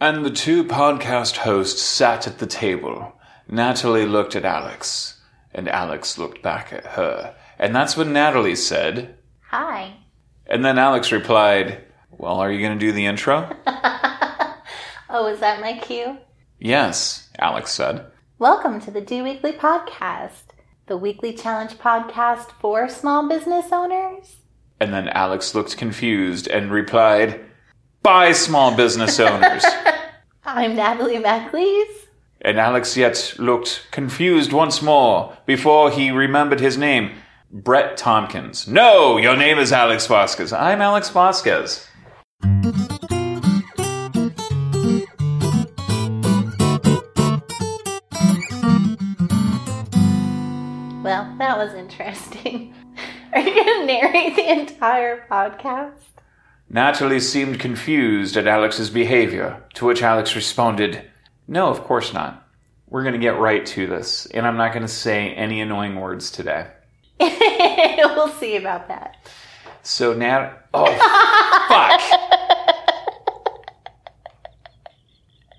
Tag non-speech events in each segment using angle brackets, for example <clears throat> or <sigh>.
And the two podcast hosts sat at the table. Natalie looked at Alex, and Alex looked back at her. And that's when Natalie said, Hi. and then Alex replied, Well, are you going to do the intro? <laughs> Oh, is that my cue? yes, Alex said. Welcome to the Do Weekly Podcast, the weekly challenge podcast for small business owners. And then Alex looked confused and replied, By small business <laughs> owners. I'm Natalie MacLeese. and Alex yet looked confused once more before he remembered his name. Brett Tompkins. No, your name is Alex Vasquez. I'm Alex Vasquez. Well, that was interesting. <laughs> Are you going to narrate the entire podcast? Natalie seemed confused at Alex's behavior, to which Alex responded, No, of course not. We're going to get right to this, and I'm not going to say any annoying words today. <laughs> we'll see about that. So, Nat. Oh, <laughs> fuck!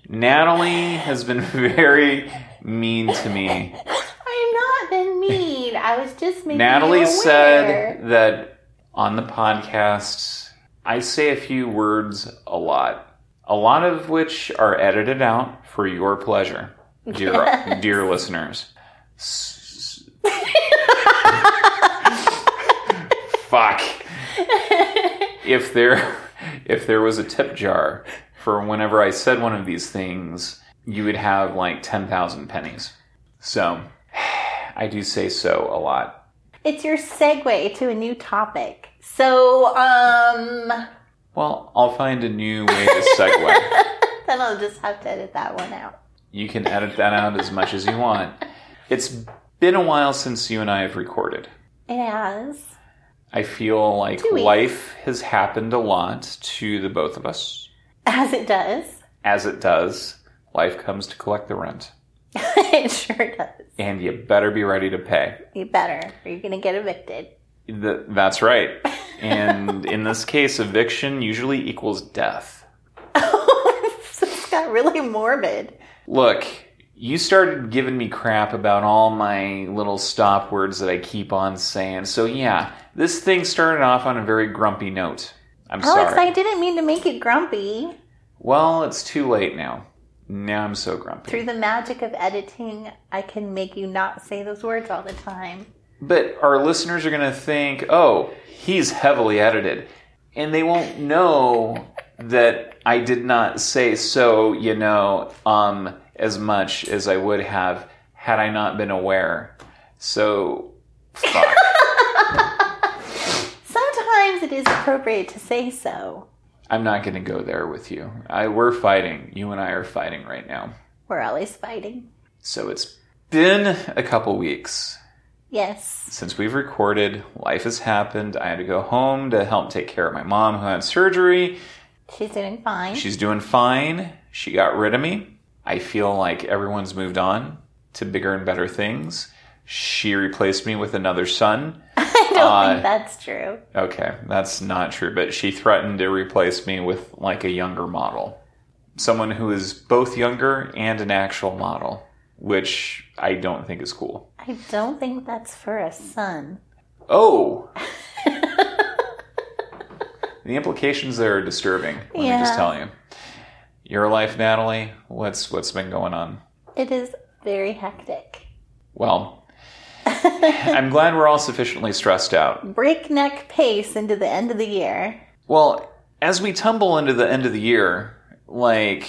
Natalie has been <laughs> very mean to me. I'm not been mean. I was just making Natalie said that on the podcast, I say a few words a lot, a lot of which are edited out for your pleasure, dear, Yes. <laughs> dear listeners. Fuck. If there, if there was a tip jar for whenever I said one of these things, you would have like ten thousand pennies. So, <sighs> I do say so a lot. It's your segue to a new topic. So, um, Well, I'll find a new way to segue. <laughs> then I'll just have to edit that one out. you can edit that out as much as you want. It's been a while since you and I have recorded. It has. I feel like life has happened a lot to the both of us. As it does. As it does, life comes to collect the rent. <laughs> it sure does. And you better be ready to pay. You better, or you're going to get evicted. Th- that's right. And in this case, eviction usually equals death. <laughs> Oh, it's got really morbid. Look, you started giving me crap about all my little stop words that I keep on saying. So yeah, this thing started off on a very grumpy note. I'm sorry. Alex, sorry. I didn't mean to make it grumpy. Well, it's too late now. Now I'm so grumpy. Through the magic of editing, I can make you not say those words all the time. But our listeners are going to think, oh, he's heavily edited. And they won't know that I did not say so, you know, um, as much as I would have had I not been aware. So, fuck. <laughs> Sometimes it is appropriate to say so. I'm not going to go there with you. I, we're fighting. You and I are fighting right now. We're always fighting. So it's been a couple weeks Yes. since we've recorded. Life has happened. I had to go home to help take care of my mom who had surgery. She's doing fine. She's doing fine. She got rid of me. I feel like everyone's moved on to bigger and better things. She replaced me with another son. <laughs> I don't Uh, think that's true. Okay, that's not true, but she threatened to replace me with like a younger model. Someone who is both younger and an actual model, which I don't think is cool. I don't think that's for a son. Oh! <laughs> the implications there are disturbing, let me just Yeah. tell you. Your life, Natalie, what's what's been going on? It is very hectic. Well, <laughs> I'm glad we're all sufficiently stressed out. Breakneck pace into the end of the year. Well, as we tumble into the end of the year, like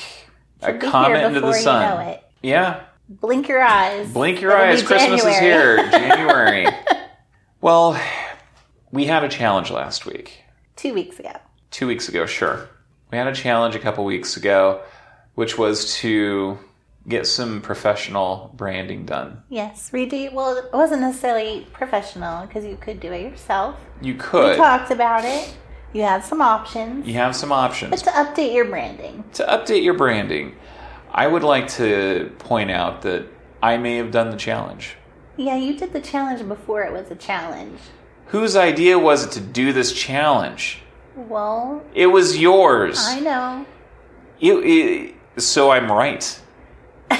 a Should comet into the before you sun. know. Yeah, Blink your eyes. blink your It'll eyes. Christmas is here. January. <laughs> well, we had a challenge last week. Two weeks ago. Two weeks ago, sure. We had a challenge a couple weeks ago, which was to get some professional branding done. Yes, redo. Well, it wasn't necessarily professional because you could do it yourself. You could. We talked about it. You had some options. You have some options. But to update your branding. to update your branding, I would like to point out that I may have done the challenge. Yeah, you did the challenge before it was a challenge. Whose idea was it to do this challenge? Well, It was yours. I know. You, it- So I'm right. <laughs>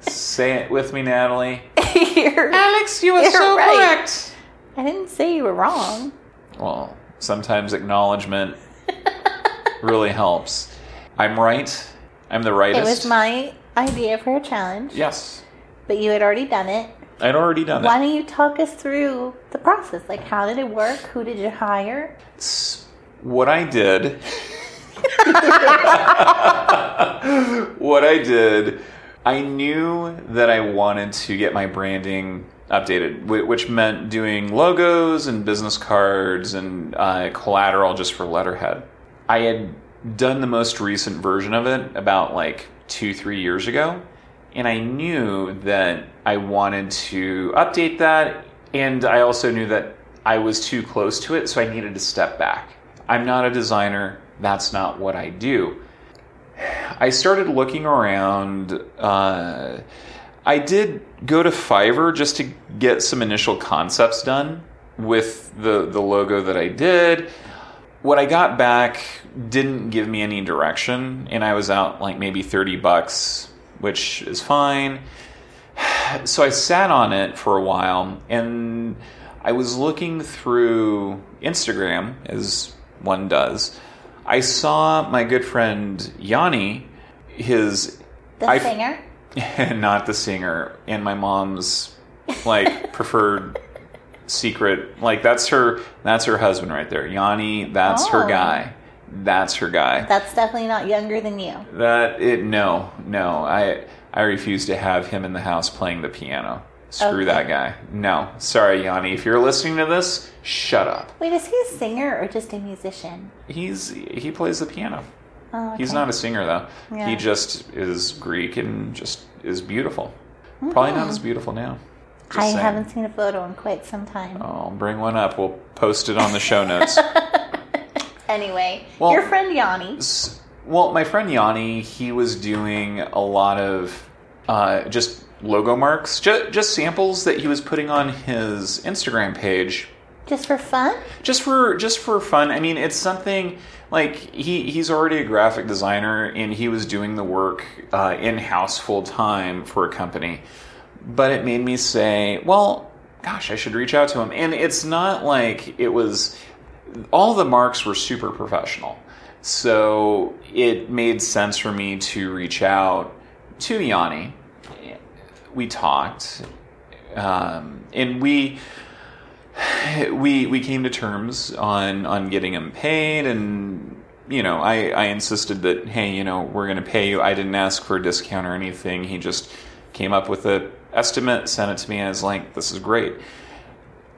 Say it with me, Natalie. <laughs> You're, Alex, you You're so right. correct. I didn't say you were wrong. Well, sometimes acknowledgement <laughs> really helps. I'm right. I'm the rightest. It was my idea for a challenge, yes. but you had already done it. I'd already done Why it. Why don't you talk us through the process? Like, how did it work? Who did you hire? S- What I did. <laughs> what I did, I knew that I wanted to get my branding updated, which meant doing logos and business cards and uh, collateral just for letterhead. I had done the most recent version of it about like two, three years ago, and I knew that I wanted to update that, and I also knew that I was too close to it, so I needed to step back. I'm not a designer, that's not what I do. I started looking around. Uh, I did go to Fiverr just to get some initial concepts done with the, the logo that I did. What I got back didn't give me any direction, and I was out like maybe 30 bucks, which is fine. <sighs> So I sat on it for a while, and I was looking through Instagram, as one does. I saw my good friend Yanni, his The I- singer? <laughs> not the singer, and my mom's like <laughs> preferred secret. Like that's her. That's her husband right there. Yanni. That's her Oh. guy. That's her guy. That's definitely not younger than you. That it. No, no. I I refuse to have him in the house playing the piano. Screw Okay. that guy. No, sorry, Yanni. If you're listening to this, shut up. Wait, is he a singer or just a musician? He's he plays the piano. Oh, He's not a singer though. Yeah. He just is Greek and just is beautiful. Hmm. Probably not as beautiful now. I saying. haven't seen a photo in quite some time. Oh, bring one up. We'll post it on the show notes. <laughs> Anyway, Well- your friend Yanni. Well, my friend Yanni, he was doing a lot of uh, just logo marks, just, just samples that he was putting on his Instagram page Just for fun? just for just for fun. I mean, it's something like he he's already a graphic designer and he was doing the work uh, in house full time for a company. But it made me say, well, gosh, I should reach out to him. And it's not like it was all the marks were super professional. So it made sense for me to reach out to Yanni. We talked, um, and we we we came to terms on on getting him paid and you know I, I insisted that hey you know we're going to pay you i didn't ask for a discount or anything he just came up with a estimate sent it to me and was like this is great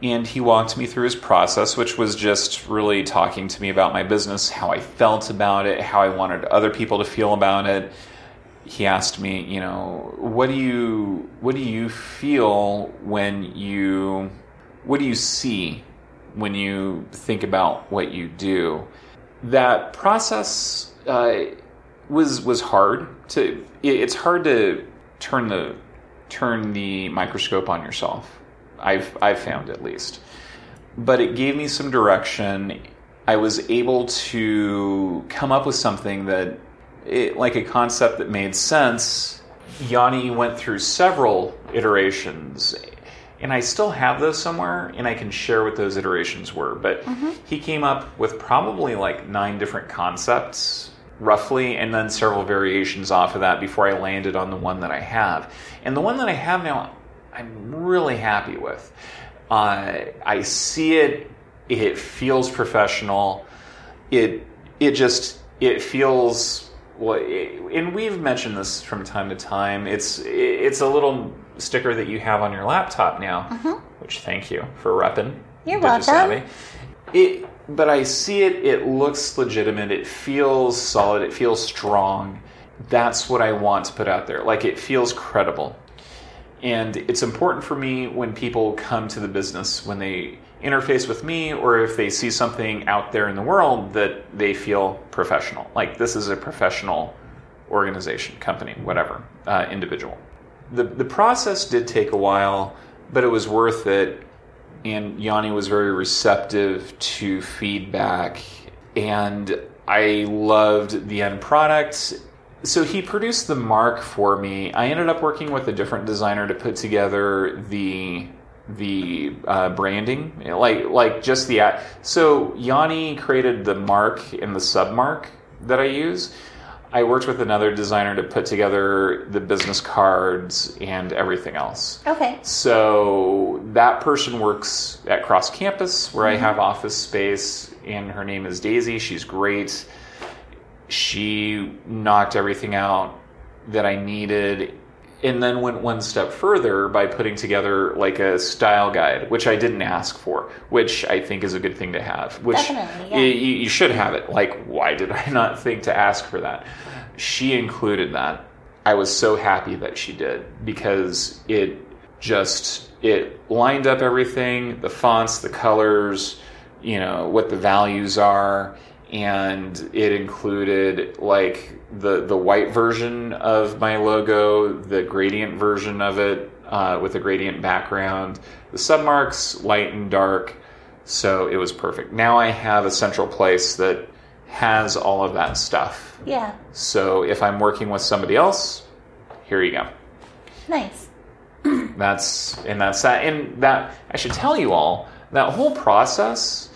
and he walked me through his process which was just really talking to me about my business how i felt about it how i wanted other people to feel about it he asked me you know what do you what do you feel when you what do you see when you think about what you do? That process uh, was was hard to. It's hard to turn the turn the microscope on yourself. I've I've found at least, but it gave me some direction. I was able to come up with something that, it, like a concept that made sense. Yanni went through several iterations and I still have those somewhere, and I can share what those iterations were. But mm-hmm. he came up with probably like nine different concepts, roughly, and then several variations off of that before I landed on the one that I have. And the one that I have now, I'm really happy with. Uh, I see it; it feels professional. It it just it feels well, it, and we've mentioned this from time to time. It's it's a little sticker that you have on your laptop now, which thank you for repping. You're welcome. Savvy. It, but I see it. It looks legitimate. It feels solid. It feels strong. That's what I want to put out there. Like it feels credible. And it's important for me when people come to the business, when they interface with me, or if they see something out there in the world that they feel professional. Like this is a professional organization, company, whatever, uh, individual. The, the process did take a while, but it was worth it. And Yanni was very receptive to feedback. And I loved the end product. So he produced the mark for me. I ended up working with a different designer to put together the the uh, branding, like like just the ad. So Yanni created the mark and the submark that I use. I worked with another designer to put together the business cards and everything else. Okay. So that person works at Cross Campus, where I mm-hmm. have office space, and her name is Daisy. She's great. She knocked everything out that I needed, and then went one step further by putting together like a style guide, which I didn't ask for, which I think is a good thing to have. Which Definitely, yeah. you should have it. Like, why did I not think to ask for that? She included that. I was so happy that she did because it just it lined up everything, the fonts, the colors, you know, what the values are, and it included like the the white version of my logo, the gradient version of it uh, with a gradient background, the submarks light and dark. So it was perfect. Now I have a central place that has all of that stuff. Yeah. So if I'm working with somebody else, here you go. Nice. <clears throat> That's and that's that. And that I should tell you all that whole process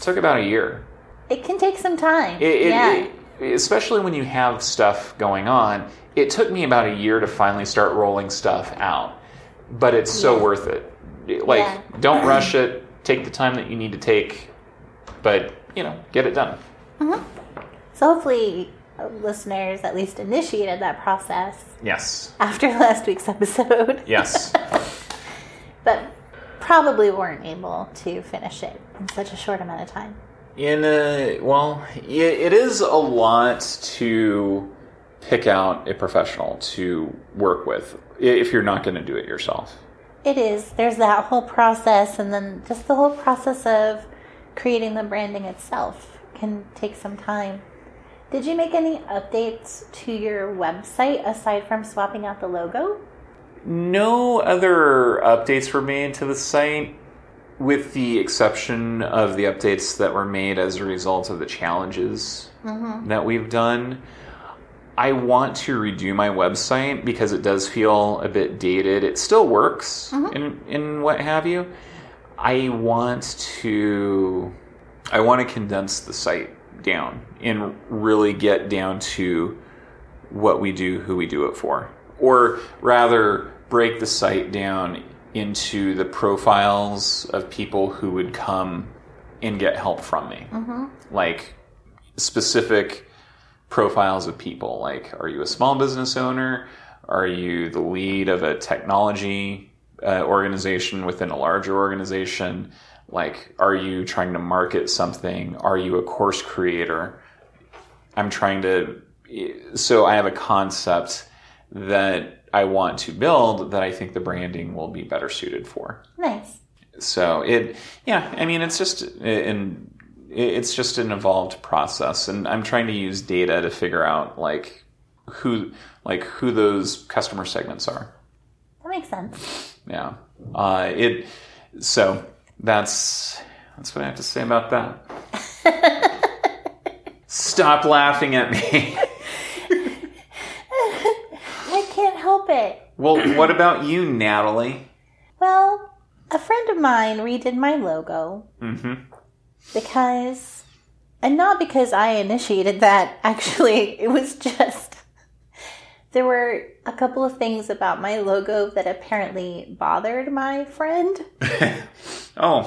took about a year. It can take some time. It, it, yeah. it- especially when you have stuff going on. It took me about a year to finally start rolling stuff out, but it's so Yeah. worth it. Like, Yeah. don't rush it. Take the time that you need to take, but you know, get it done. Mm-hmm. so hopefully, listeners at least initiated that process Yes. after <laughs> last week's episode. Yes. <laughs> but probably weren't able to finish it in such a short amount of time. In a, uh, well, i- it is a lot to pick out a professional to work with if you're not going to do it yourself. It is. There's that whole process, and then just the whole process of creating the branding itself can take some time. Did you make any updates to your website aside from swapping out the logo? No other updates were made to the site, with the exception of the updates that were made as a result of the challenges mm-hmm. that we've done. I want to redo my website because it does feel a bit dated. It still works mm-hmm. and, and what have you. I want to I want to condense the site down and really get down to what we do, who we do it for. Or rather, break the site down into the profiles of people who would come and get help from me. Like specific profiles of people. Like, are you a small business owner? Are you the lead of a technology uh, organization within a larger organization? Like, are you trying to market something? Are you a course creator? I'm trying to. So I have a concept that I want to build that I think the branding will be better suited for. Nice. So it, yeah, I mean, it's just an it's just an evolved process, and I'm trying to use data to figure out like who like who those customer segments are. That makes sense. Yeah, uh, it. So that's that's what I have to say about that. <laughs> Stop laughing at me. <laughs> I can't help it. well, what about you, Natalie? Well, a friend of mine redid my logo mm-hmm. because, and not because I initiated that, <laughs> actually, it was just, there were a couple of things about my logo that apparently bothered my friend. <laughs> Oh,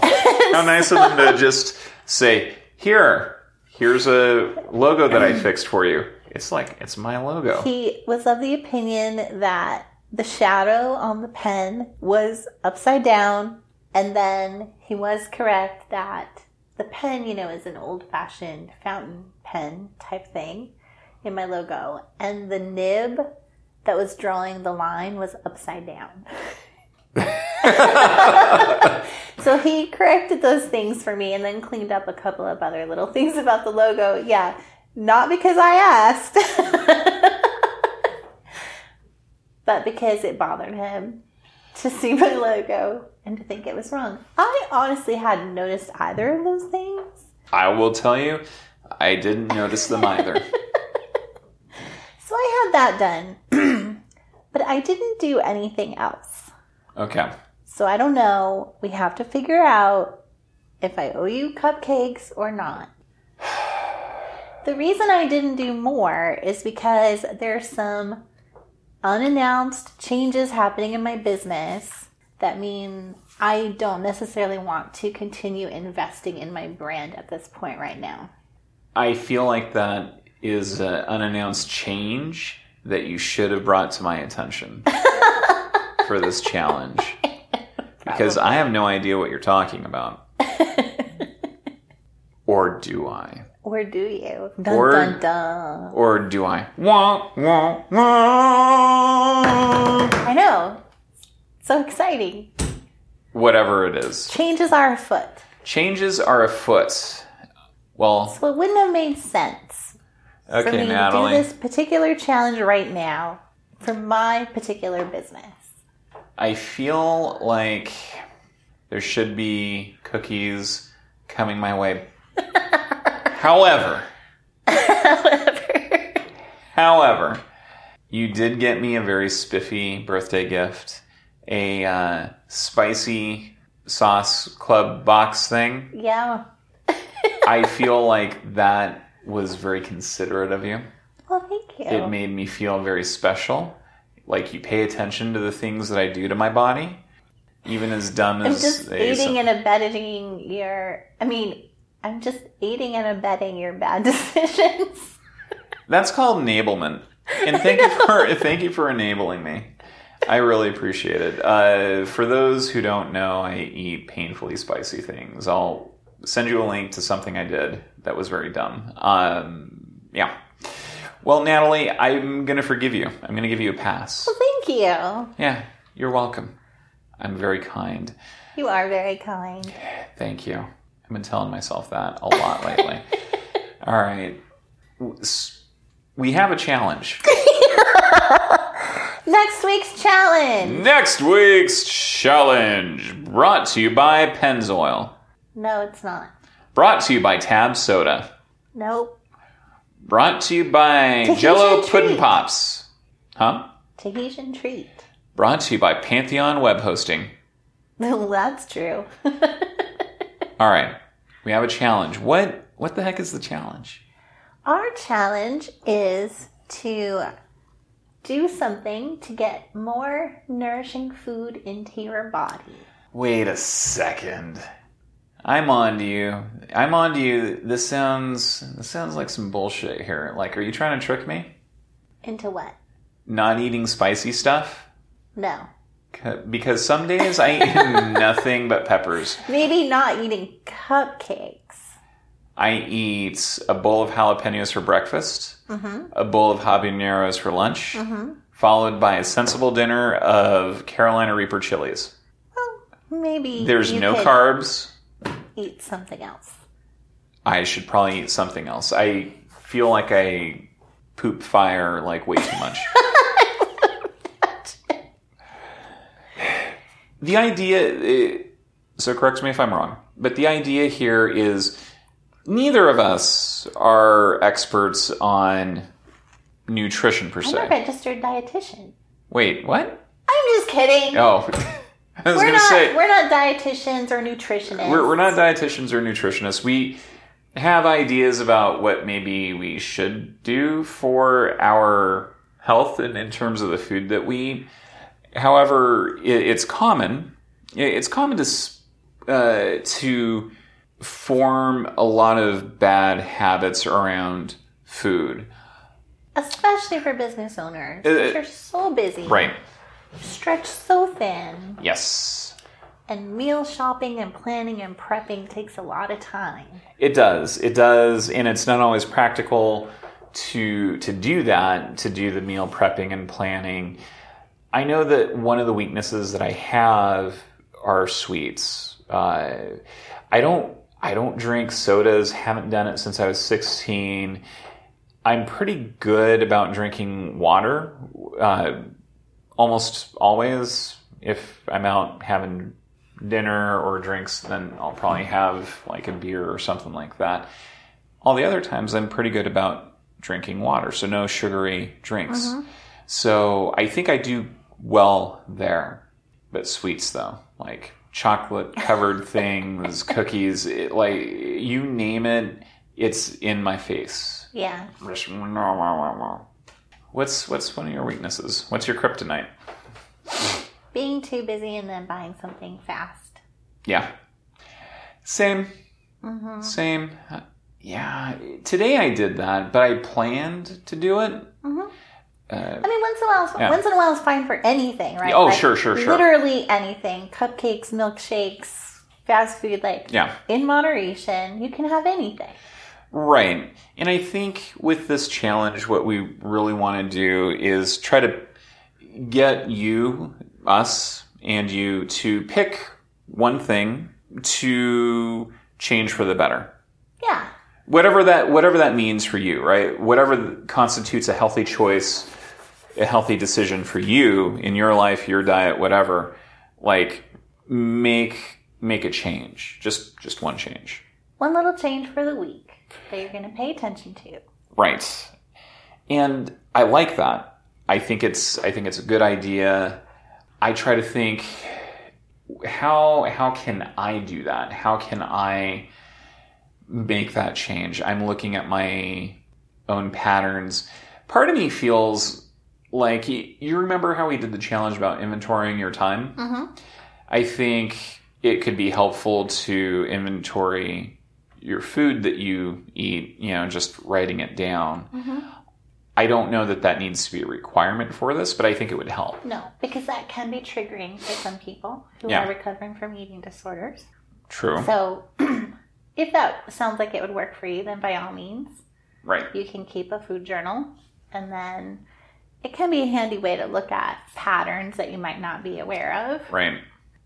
how nice of them to <laughs> just say, "Here, here's a logo that I fixed for you." It's like it's my logo. He was of the opinion that the shadow on the pen was upside down, and then he was correct that the pen, you know, is an old fashioned fountain pen type thing in my logo, and the nib that was drawing the line was upside down. <laughs> so he corrected those things for me and then cleaned up a couple of other little things about the logo. Yeah, not because I asked, <laughs> but because it bothered him to see my logo and to think it was wrong. I honestly hadn't noticed either of those things. I will tell you, I didn't notice them either. <laughs> So I had that done. <clears throat> but I didn't do anything else. Okay. So I don't know. We have to figure out if I owe you cupcakes or not. The reason I didn't do more is because there's some unannounced changes happening in my business that mean I don't necessarily want to continue investing in my brand at this point right now. I feel like that is an unannounced change that you should have brought to my attention <laughs> for this challenge. <laughs> Because I have no idea what you're talking about. <laughs> or do I? Or do you? Dun Or- dun dun. Or do I? Wah, wah, wah. I know. So exciting. Whatever it is. Changes are afoot. Changes are afoot. Well, So it wouldn't have made sense for okay, me to do this particular challenge right now for my particular business. I feel like there should be cookies coming my way. <laughs> However, however, <laughs> however, you did get me a very spiffy birthday gift, a uh, spicy sauce club box thing. Yeah. <laughs> I feel like that was very considerate of you. Well, thank you. It made me feel very special. Like you pay attention to the things that I do to my body, even as dumb I'm as just aiding and abetting your. I mean, I'm just aiding and abetting your bad <laughs> decisions. That's called enablement. And thank you for <laughs> thank you for enabling me. I really appreciate it. Uh, for those who don't know, I eat painfully spicy things. I'll send you a link to something I did that was very dumb. Um, yeah. Well, Natalie, I'm gonna forgive you. I'm gonna give you a pass. Well, thank you. Yeah, you're welcome. I'm very kind. You are very kind. Thank you. I've been telling myself that a lot lately. <laughs> All right. We have a challenge. <laughs> Next week's challenge. Next week's challenge brought to you by Pennzoil. No, it's not. Brought to you by Tab Soda. Nope. Brought to you by Tahitian Jello treat. Pudding Pops. Huh? Tahitian treat. Brought to you by Pantheon Web Hosting. Well, <laughs> that's true. All right. We have a challenge. What what the heck is the challenge? Our challenge is to do something to get more nourishing food into your body. Wait a second. I'm on to you. I'm on to you. This sounds this sounds like some bullshit here. Like, are you trying to trick me? Into what? Not eating spicy stuff? No. Because some days I eat <laughs> nothing but peppers. Maybe not eating cupcakes. I eat a bowl of jalapenos for breakfast, mm-hmm. a bowl of habaneros for lunch, mm-hmm. followed by a sensible dinner of Carolina Reaper chilies. Well, maybe There's no carbs. Eat something else. I should probably eat something else. I feel like I poop fire like way too much. <laughs> the idea, eh, so correct me if I'm wrong, but the idea here is neither of us are experts on nutrition per se. I'm a registered dietitian. Wait, what? I'm just kidding. Oh, <laughs> I was we're not say we're not dietitians or nutritionists. we're, we're not dietitians or nutritionists. We have ideas about what maybe we should do for our health and in terms of the food that we eat. However, it, it's common. it- It's common to uh, to form a lot of bad habits around food. especially for business owners. Uh, are so busy. Right. Stretched so thin. Yes. And meal shopping and planning and prepping takes a lot of time. It does. It does, and it's not always practical to to do that, to do the meal prepping and planning. I know that one of the weaknesses that I have are sweets. Uh, I don't I don't drink sodas. Haven't done it since I was sixteen. I'm pretty good about drinking water. Uh, almost always, if I'm out having dinner or drinks, then I'll probably have like a beer or something like that. all the other times I'm pretty good about drinking water, so no sugary drinks. So I think I do well there. But sweets though, like chocolate covered <laughs> things, cookies, it, like you name it, it's in my face. Yeah. What's what's one of your weaknesses? What's your kryptonite? Being too busy and then buying something fast. Yeah. Same. Same. Uh, Yeah. Today I did that, but I planned to do it. Uh, I mean, once in a while, Yeah. once in a while is fine for anything, right? Oh, sure, sure, sure. Literally anything: cupcakes, milkshakes, fast food. Like, Yeah. in moderation, you can have anything. Right. And I think with this challenge, what we really want to do is try to get you, us, and you to pick one thing to change for the better. Yeah, Whatever that whatever that means for you, right? Whatever constitutes a healthy choice, a healthy decision for you in your life, your diet, whatever, like make make a change. Just just one change. one little change for the week that you're going to pay attention to. Right. And I like that. I think it's I think it's a good idea. I try to think how how can I do that? How can I make that change? I'm looking at my own patterns. Part of me feels like you remember how we did the challenge about inventorying your time? Mm-hmm. I think it could be helpful to inventory your food that you eat, you know, just writing it down. Mm-hmm. I don't know that that needs to be a requirement for this, but I think it would help. No, because that can be triggering for some people who Yeah. are recovering from eating disorders. True. So, <clears throat> if that sounds like it would work for you, then by all means, right. you can keep a food journal. And then it can be a handy way to look at patterns that you might not be aware of. Right.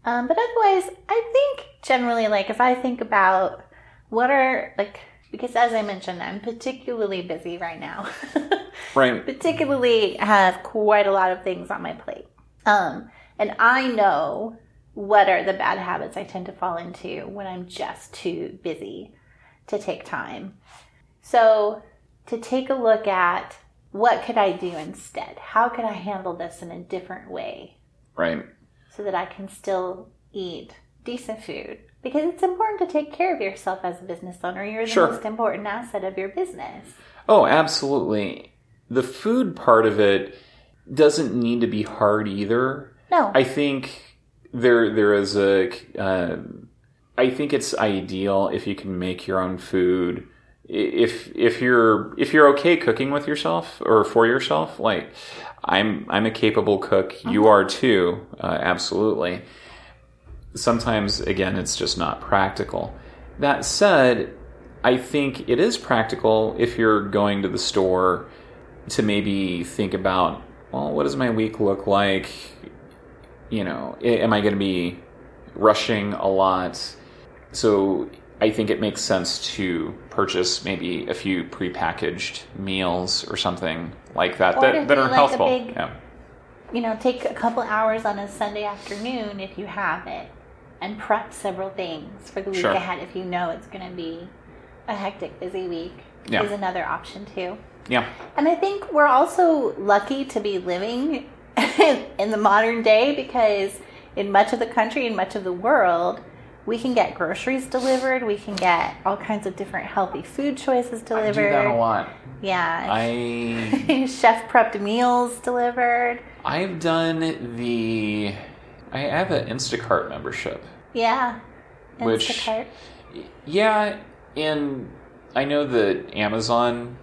Um, but otherwise, I think generally, like if I think about what are like, because as I mentioned, I'm particularly busy right now. <laughs> Right. particularly have quite a lot of things on my plate. Um, and I know what are the bad habits I tend to fall into when I'm just too busy to take time. So to take a look at what could I do instead? How could I handle this in a different way Right. so that I can still eat decent food? Because it's important to take care of yourself as a business owner. You're the Sure. most important asset of your business. Oh, absolutely. The food part of it doesn't need to be hard either. No. I think there there is a. Uh, I think it's ideal if you can make your own food. If if you're if you're okay cooking with yourself or for yourself, like I'm I'm a capable cook. You are too, uh, absolutely. Sometimes again, it's just not practical. That said, I think it is practical if you're going to the store to maybe think about, well, what does my week look like? You know, am I going to be rushing a lot? So I think it makes sense to purchase maybe a few prepackaged meals or something like that Or that, that are like a healthful. big- yeah. you know, take a couple hours on a Sunday afternoon if you have it and prep several things for the week Sure. ahead if you know it's going to be a hectic, busy week Yeah. is another option too. Yeah. And I think we're also lucky to be living <laughs> in the modern day because in much of the country and much of the world, we can get groceries delivered. We can get all kinds of different healthy food choices delivered. I do that a lot. Yeah. I <laughs> Chef prepped meals delivered. I've done the I have an Instacart membership. Yeah. Which- Instacart. Yeah, and I know that Amazon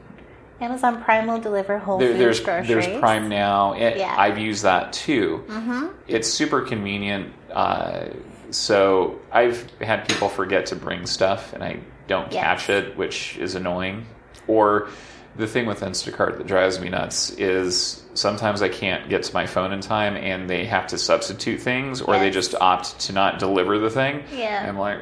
Amazon Prime will deliver whole there, foods there's groceries. there's Prime now. It, Yeah. I've used that too. Mm-hmm. It's super convenient. Uh, so I've had people forget to bring stuff, and I don't Yes. catch it, which is annoying. Or the thing with Instacart that drives me nuts is sometimes I can't get to my phone in time, and they have to substitute things, or they just opt to not deliver the thing. Yeah. And I'm like,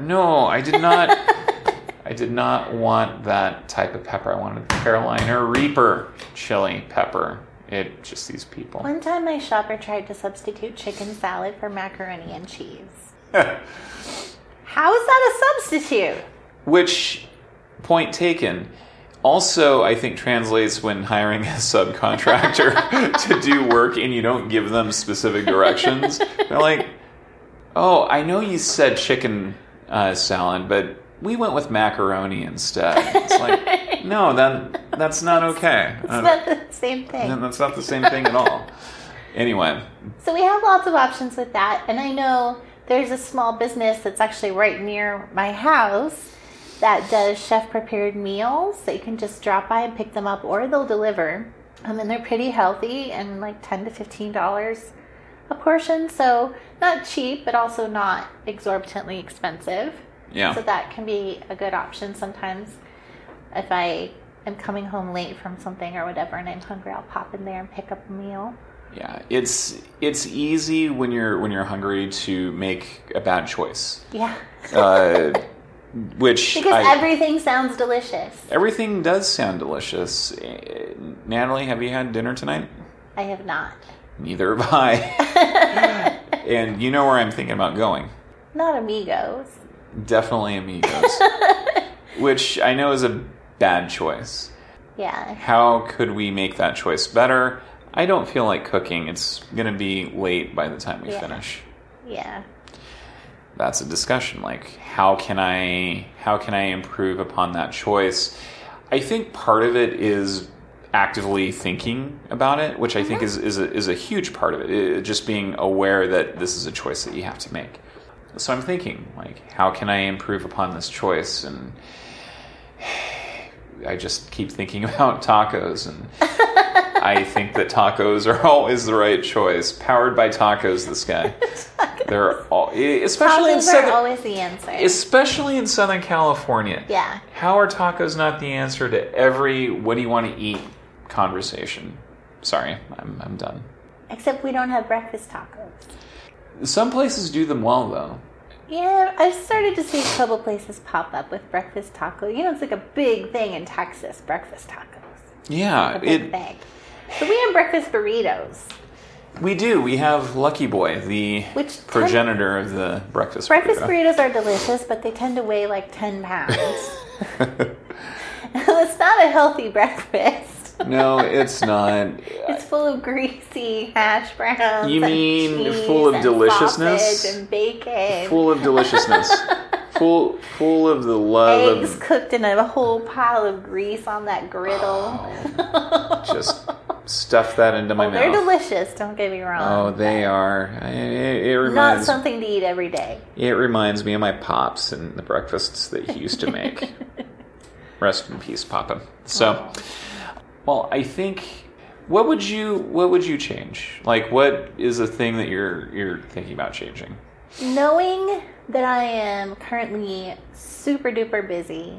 no, I did not. <laughs> I did not want that type of pepper. I wanted the Carolina Reaper chili pepper. It just these people. One time, my shopper tried to substitute chicken salad for macaroni and cheese. <laughs> How is that a substitute? Which point taken. Also, I think translates when hiring a subcontractor <laughs> to do work and you don't give them specific directions. They're like, "Oh, I know you said chicken uh, salad, but we went with macaroni instead." It's like, <laughs> no, that that's not okay. It's Uh, not the same thing. that's not the same thing at all. Anyway, So we have lots of options with that. And I know there's a small business that's actually right near my house that does chef prepared meals that you can just drop by and pick them up or they'll deliver. Um, and they're pretty healthy and like 10 to $15 a portion. So not cheap, but also not exorbitantly expensive. yeah. So that can be a good option sometimes. If I am coming home late from something or whatever and I'm hungry, I'll pop in there and pick up a meal. Yeah, it's it's easy when you're when you're hungry to make a bad choice, Yeah. uh, which <laughs> Because I- everything sounds delicious. everything does sound delicious. Natalie, have you had dinner tonight? I have not. Neither have I. <laughs> and you know where I'm thinking about going. Not amigos. Definitely Amigos, <laughs> which I know is a bad choice. Yeah. How could we make that choice better? I don't feel like cooking. It's going to be late by the time we Yeah. finish. Yeah. that's a discussion like how can i how can i improve upon that choice i think part of it is actively thinking about it which i think mm-hmm. is is a, is a huge part of it. it just being aware that this is a choice that you have to make so i'm thinking like how can i improve upon this choice and i just keep thinking <laughs> about tacos and i think that tacos are always the right choice powered by tacos this guy <laughs> they're all especially in Tacos are southern always the answer. especially in Southern California. yeah. How are tacos not the answer to every what do you want to eat conversation? Sorry, I'm, I'm done. Except we don't have breakfast tacos. Some places do them well, though. Yeah, I've started to see a couple places pop up with breakfast taco. You know, it's like a big thing in Texas, breakfast tacos. Yeah, A big it, thing. But we have breakfast burritos. we do. We have Lucky Boy, the Which progenitor of the breakfast Breakfast burrito. burritos are delicious, but they tend to weigh like 10 pounds. <laughs> <laughs> it's not a healthy breakfast. No, it's not. It's full of greasy hash browns. You mean full of deliciousness? and bacon. Full of deliciousness. full, full of the love eggs of cooked in a whole pile of grease on that griddle. Oh, just <laughs> stuff that into my Well, they're delicious. Don't get me wrong. Oh, they are. It, it Not something to eat every day. it reminds me of my pops and the breakfasts that he used to make. <laughs> Rest in peace, Papa. So, oh. Well, I think what would you what would you change? Like, what is a thing that you're you're thinking about changing? Knowing that I am currently super duper busy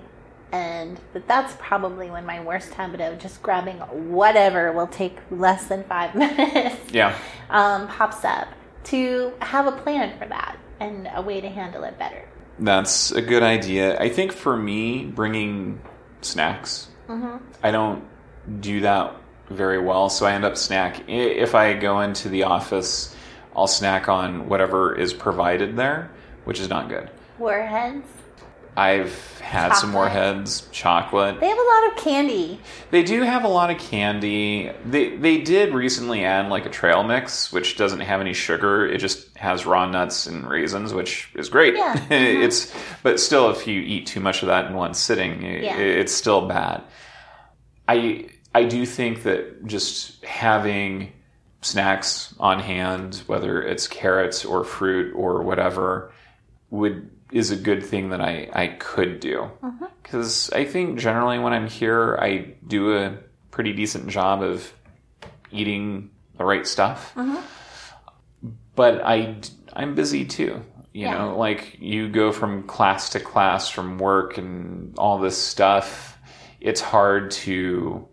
and that that's probably when my worst habit of just grabbing whatever will take less than five <laughs> minutes Yeah, um, pops up to have a plan for that and a way to handle it better. that's a good idea. I think for me, bringing snacks, I don't do that very well, so I end up snack. If I go into the office, I'll snack on whatever is provided there, which is not good. Warheads. I've had some warheads, chocolate. They have a lot of candy. They do have a lot of candy. They they did recently add like a trail mix, which doesn't have any sugar. It just has raw nuts and raisins, which is great. Yeah. <laughs> it's uh-huh. but still, if you eat too much of that in one sitting, Yeah. it's still bad. I I do think that just having snacks on hand, whether it's carrots or fruit or whatever, would is a good thing that I, I could do. Mm-hmm. Because I think generally when I'm here I do a pretty decent job of eating the right stuff. Mm-hmm. But I I'm busy too you Yeah. know like you go from class to class from work and all this stuff it's hard to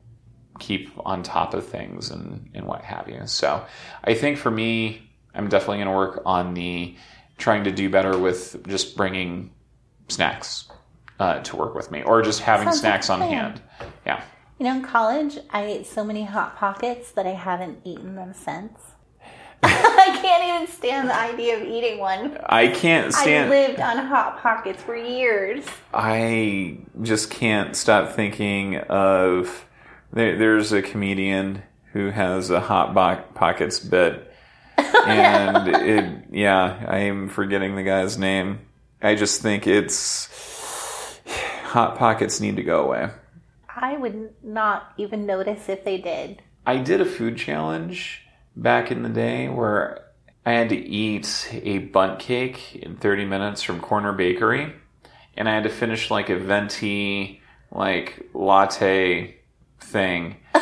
keep on top of things and, and what have you. So I think for me, I'm definitely going to work on the trying to do better with just bringing snacks uh, to work with me or just having Sounds snacks on hand. Yeah. You know, in college, I ate so many Hot Pockets that I haven't eaten them since. <laughs> I can't even stand the idea of eating one. I can't stand. I lived on Hot Pockets for years. I just can't stop thinking of. There, there's a comedian who has a hot bo- pockets bit, <laughs> and it. Yeah, I am forgetting the guy's name. I just think it's hot pockets need to go away. I would not even notice if they did. I did a food challenge back in the day where I had to eat a Bundt cake in 30 minutes from Corner Bakery, and I had to finish like a venti, like latte thing. <laughs>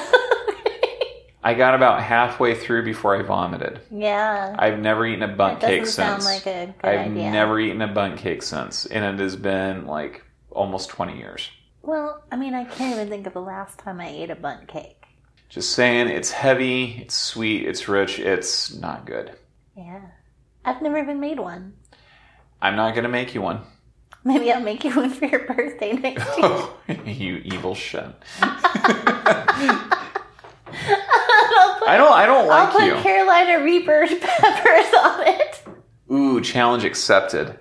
I got about halfway through before I vomited. Yeah. I've never eaten a Bundt That cake sound since. like a good I've idea. never eaten a Bundt cake since, and it has been like almost 20 years. Well, I mean, I can't even think of the last time I ate a Bundt cake. Just saying, it's heavy, it's sweet, it's rich, it's not good. Yeah. I've never even made one. I'm not gonna make you one. Maybe I'll make you one for your birthday <laughs> next <laughs> year. you evil shit. I'll <laughs> put, I don't. I don't I'll like put you. Carolina Reaper peppers on it. Ooh, challenge accepted.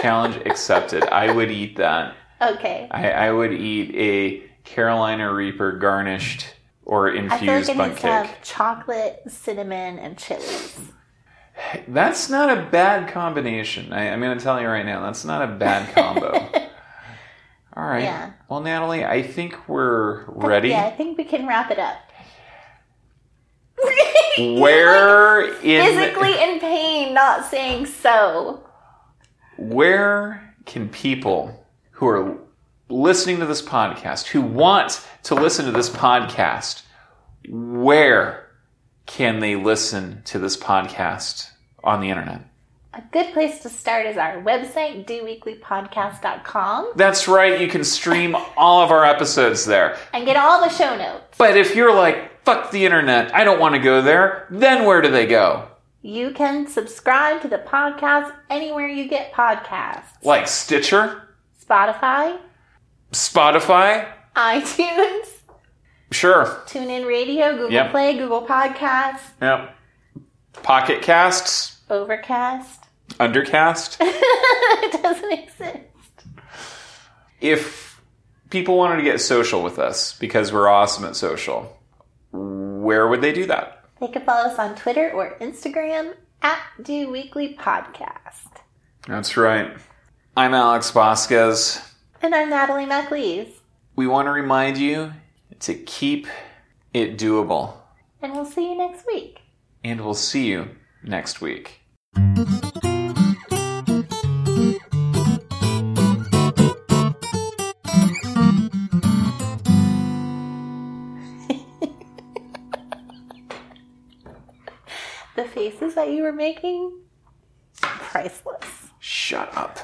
challenge accepted. I would eat that. Okay. I, I would eat a Carolina Reaper garnished or infused I feel like it needs to have cake. chocolate, cinnamon, and chilies. That's not a bad combination. I, I'm going to tell you right now. That's not a bad combo. <laughs> All right. Yeah. Well, Natalie, I think we're ready. Yeah, I think we can wrap it up. <laughs> <laughs> Where in Physically in pain, not saying so. where can people who are listening to this podcast, who want to listen to this podcast, where can they listen to this podcast on the internet? A good place to start is our website, doweeklypodcast.com, That's right, you can stream <laughs> all of our episodes there. and get all the show notes. But if you're like, fuck the internet, I don't want to go there, then where do they go? You can subscribe to the podcast anywhere you get podcasts Like Stitcher, Spotify, Spotify? iTunes, Sure. TuneIn Radio, Google Yep. Play, Google Podcasts, Yep. Pocket Casts, Overcast. Undercast. <laughs> it doesn't exist. if people wanted to get social with us because we're awesome at social, where would they do that? They can follow us on Twitter or Instagram at Do Weekly Podcast. That's right. I'm Alex Vasquez. And I'm Natalie MacLeese. We want to remind you to keep it doable, And we'll see you next week. and we'll see you next week. <laughs> The faces that you were making, priceless. Shut up.